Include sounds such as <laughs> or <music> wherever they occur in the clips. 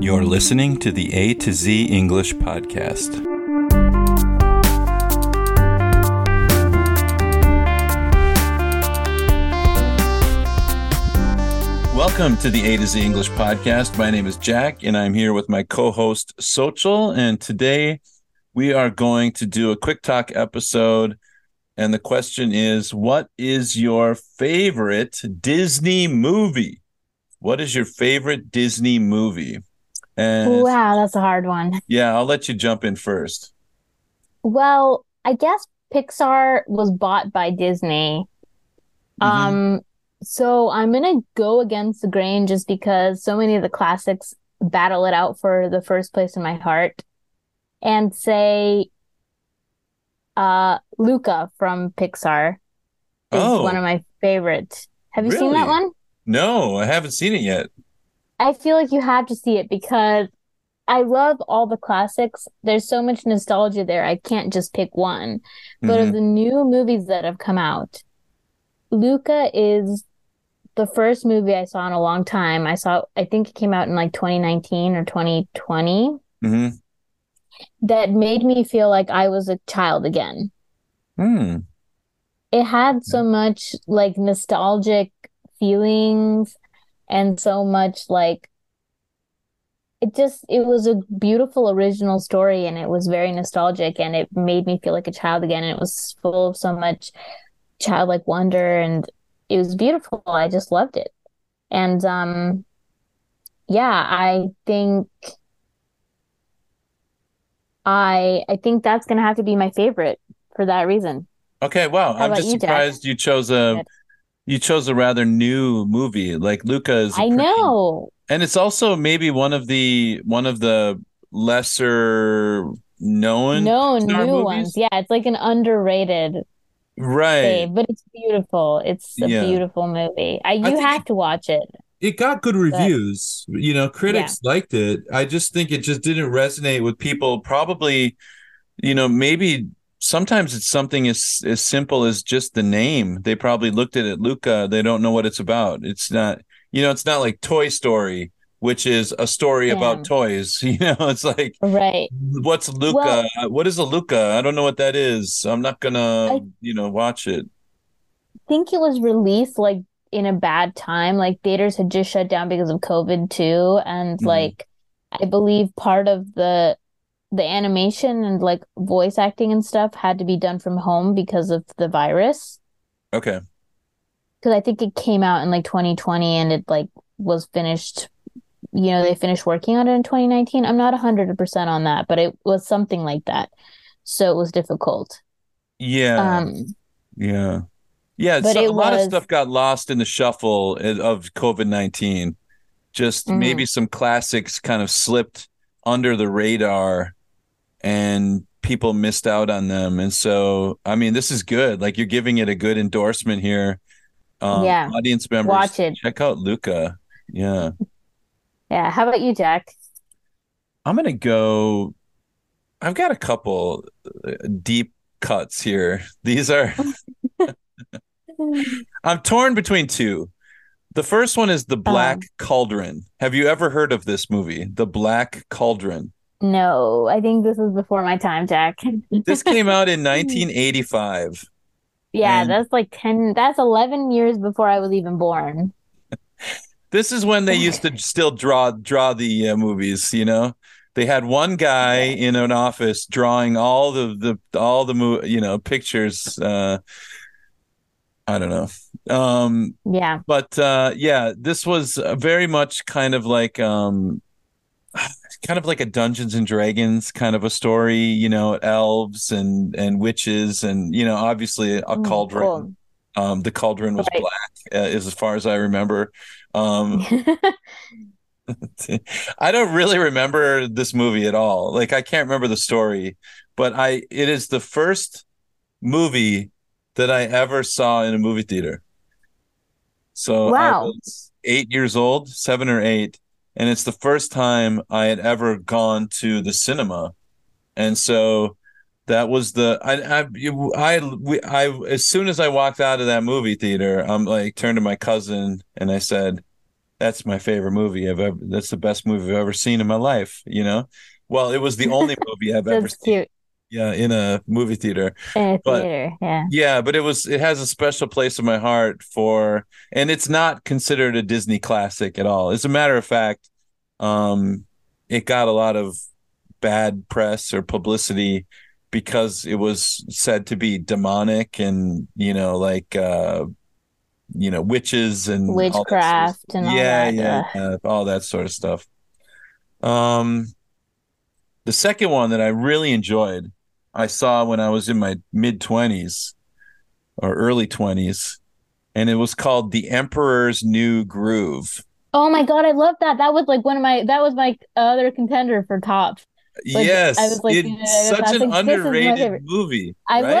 You're listening to the A to Z English Podcast. Welcome to the A to Z English Podcast. My name is Jack, and I'm here with my co host, Xochitl. And today we are going to do a quick talk episode. And the question is What is your favorite Disney movie? What is your favorite Disney movie? And wow, that's a hard one. Yeah, I'll let you jump in first. Well, I guess Pixar was bought by Disney. Mm-hmm. Um so I'm going to go against the grain just because so many of the classics battle it out for the first place in my heart and say uh Luca from Pixar is oh, one of my favorite. Have you really? seen that one? No, I haven't seen it yet. I feel like you have to see it because I love all the classics. There's so much nostalgia there. I can't just pick one. But mm-hmm. of the new movies that have come out, Luca is the first movie I saw in a long time. I saw, I think it came out in like 2019 or 2020. Mm-hmm. That made me feel like I was a child again. Mm. It had so much like nostalgic feelings and so much like it just it was a beautiful original story and it was very nostalgic and it made me feel like a child again and it was full of so much childlike wonder and it was beautiful. I just loved it. And um yeah i think i i think that's gonna have to be my favorite for that reason. Okay wow How i'm just you, surprised you chose a you chose a rather new movie. Like Luca is. I pretty, know, and it's also maybe one of the one of the lesser known known new movies. ones. Yeah, it's like an underrated. Right, but it's beautiful. It's a yeah. beautiful movie. I, you I have to watch it. It got good reviews. But, you know, critics yeah. liked it. I just think it just didn't resonate with people. Probably, you know, maybe sometimes it's something as as simple as just the name. They probably looked at it, Luca. They don't know what it's about. It's not, you know, it's not like Toy Story, which is a story yeah. about toys. <laughs> You know, it's like right. What's Luca? Well, what is a Luca? I don't know what that is. I'm not gonna, I you know, watch it. I think it was released like in a bad time. Like theaters had just shut down because of COVID too, and mm-hmm. like I believe part of the the animation and like voice acting and stuff had to be done from home because of the virus. Okay. Because I think it came out in like 2020 and it like was finished. You know, they finished working on it in 2019. I'm not 100% on that, but it was something like that. So it was difficult. Yeah. Um, yeah. Yeah. But so, a lot was... of stuff got lost in the shuffle of COVID 19. Just mm-hmm. maybe some classics kind of slipped under the radar and people missed out on them. And so, I mean, this is good. Like you're giving it a good endorsement here. Um, yeah. Audience members, watch it. Check out Luca. Yeah. <laughs> Yeah. How about you, Jack? I'm going to go. I've got a couple uh, deep cuts here. <laughs> These are. <laughs> I'm torn between two. The first one is The Black um, Cauldron. Have you ever heard of this movie, The Black Cauldron? No, I think this is before my time, Jack. <laughs> this came out in <laughs> 1985. Yeah, and that's like 10, that's 11 years before I was even born. <laughs> This is when they used to still draw draw the uh, movies. You know, they had one guy in an office drawing all the the all the you know pictures. Uh, I don't know. Um, yeah. But uh, yeah, this was very much kind of like um, kind of like a Dungeons and Dragons kind of a story, you know, elves and and witches and you know, obviously a mm, cauldron. Cool. Um, the cauldron was right. black, uh, as far as I remember. Um, <laughs> <laughs> I don't really remember this movie at all. Like I can't remember the story, but I it is the first movie that I ever saw in a movie theater. So wow. I was eight years old, seven or eight, and it's the first time I had ever gone to the cinema, and so that was the I I I, we, I as soon as I walked out of that movie theater, I'm like turned to my cousin and I said, "That's my favorite movie I've ever. That's the best movie I've ever seen in my life." You know, well, it was the only <laughs> movie I've ever seen. Yeah, in a movie theater. In a but, theater, yeah. Yeah, but it was it has a special place in my heart for, and it's not considered a Disney classic at all. As a matter of fact, um, it got a lot of bad press or publicity because it was said to be demonic and you know like uh you know witches and witchcraft sort of and all yeah that, yeah, yeah all that sort of stuff um the second one that i really enjoyed i saw when i was in my mid 20s or early 20s and it was called the emperor's new groove oh my god i love that that was like one of my that was my other contender for top like, yes, I was like, it's you know, such an underrated movie. I right?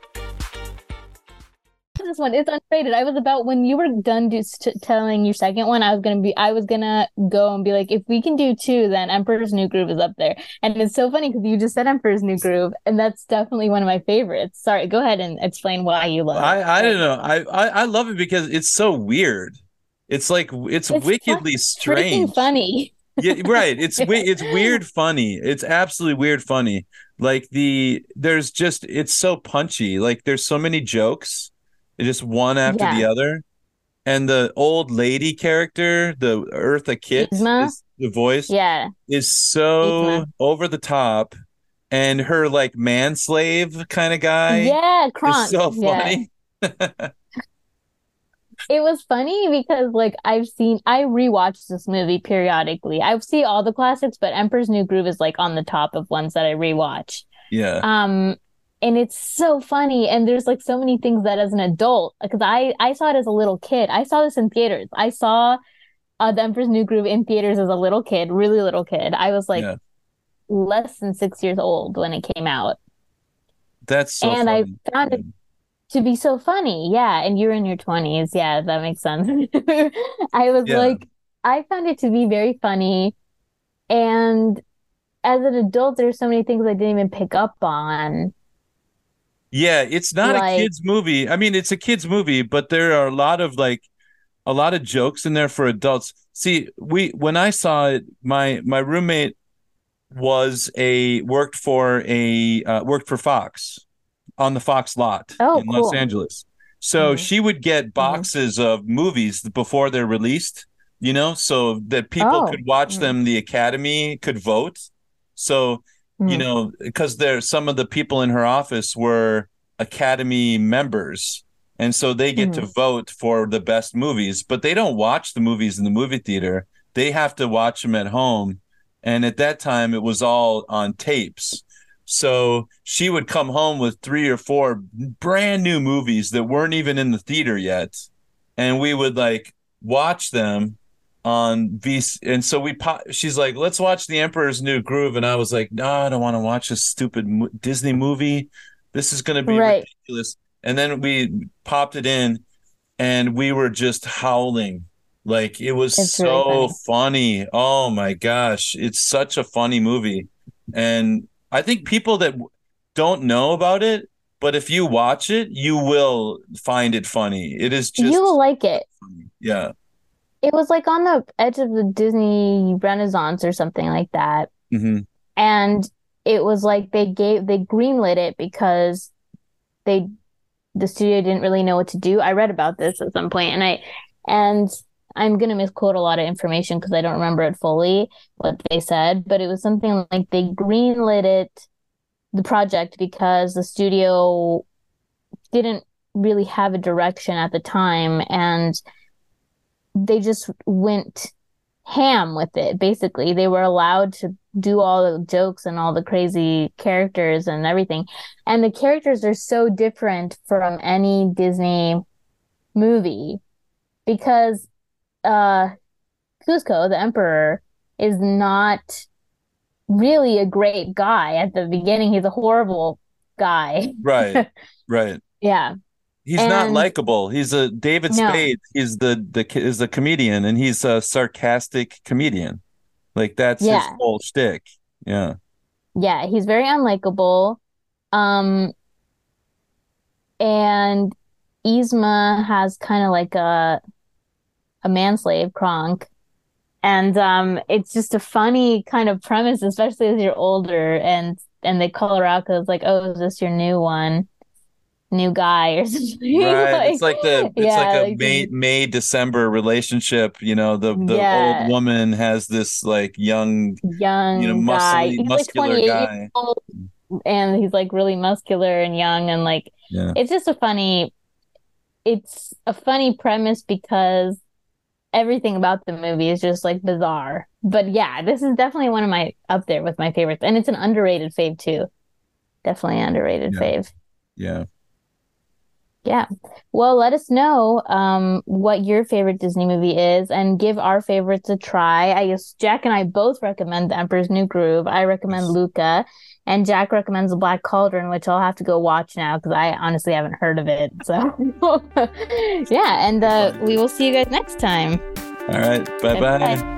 This one is unrated. I was about when you were done t- telling your second one. I was gonna be. I was gonna go and be like, if we can do two, then Emperor's New Groove is up there. And it's so funny because you just said Emperor's New Groove, and that's definitely one of my favorites. Sorry, go ahead and explain why you love I, it. I don't know. I, I I love it because it's so weird. It's like it's, it's wickedly strange. Funny yeah, right. It's <laughs> it's weird funny. It's absolutely weird funny. Like the there's just it's so punchy. Like there's so many jokes, just one after yeah. the other. And the old lady character, the Eartha Kitt, is, the voice, yeah, is so over the top, and her like manslave kind of guy, yeah, Kronk, so funny. Yeah. <laughs> it was funny because like I've seen I rewatch this movie periodically. I see all the classics, but Emperor's New Groove is like on the top of ones that I rewatch. Yeah. Um and it's so funny and there's like so many things that as an adult because I I saw it as a little kid. I saw this in theaters. I saw uh, the Emperor's New Groove in theaters as a little kid, really little kid. I was like yeah. less than 6 years old when it came out. That's so And funny. I found it to be so funny. Yeah. And you're in your 20s. Yeah, that makes sense. <laughs> I was yeah. like, I found it to be very funny. And as an adult, there's so many things I didn't even pick up on. Yeah, it's not like, a kids movie. I mean, it's a kids movie, but there are a lot of like a lot of jokes in there for adults. See, we when I saw it, my my roommate was a worked for a uh, worked for Fox on the Fox lot oh, in cool. Los Angeles. So mm-hmm. she would get mm-hmm. boxes mm-hmm. of movies before they're released, you know, so that people oh. could watch mm-hmm. them. The Academy could vote. So, you mm-hmm. know, because there some of the people in her office were Academy members. And so they get to mm-hmm. vote for the best movies, but they don't watch the movies in the movie theater. They have to watch them at home. And at that time, it was all on tapes. So she would come home with three or four brand new movies that weren't even in the theater yet. And we would like watch them on VC. And so we, pop, she's like, let's watch The Emperor's New Groove. And I was like, no, I don't want to watch a stupid mo- Disney movie. This is going to be right. ridiculous. And then we popped it in and we were just howling Like it was it's so really funny. funny. Oh my gosh, it's such a funny movie, and I think people that don't know about it, but if you watch it, you will find it funny. It is just you will like it. Funny. Yeah, it was like on the edge of the Disney Renaissance or something like that, mm-hmm. and it was like they gave they greenlit it because they the studio didn't really know what to do. I read about this at some point, and I and I'm gonna misquote a lot of information because I don't remember it fully what they said, but it was something like they greenlit it the project because the studio didn't really have a direction at the time and they just went ham with it basically they were allowed to do all the jokes and all the crazy characters and everything and the characters are so different from any disney movie because uh Kuzco, the emperor, is not really a great guy at the beginning. He's a horrible guy. Right. <laughs> Right. yeah. He's and, not likable. He's a David no. Spade. He's the the is a comedian, and he's a sarcastic comedian. Like that's yeah. his whole shtick. Yeah. Yeah, he's very unlikable. Um, and Yzma has kind of like a a manslave, Kronk, and um, it's just a funny kind of premise, especially as you're older and and they call her out because like, oh, is this your new one? New guy or <laughs> something. Right. like, it's like the it's yeah, like a like May the, May December relationship. You know, the the yeah. old woman has this like young young you know muscly, guy. muscular like guy. Old, and he's like really muscular and young and like yeah. it's just a funny it's a funny premise because everything about the movie is just like bizarre. But yeah, this is definitely one of my up there with my favorites. And it's an underrated fave too. Definitely underrated fave. Yeah. Yeah. Well, let us know um, what your favorite Disney movie is and give our favorites a try. I guess Jack and I both recommend The Emperor's New Groove. I recommend Luca. And Jack recommends The Black Cauldron, which I'll have to go watch now because I honestly haven't heard of it. So, <laughs> yeah. And uh, we will see you guys next time. All right. Bye bye.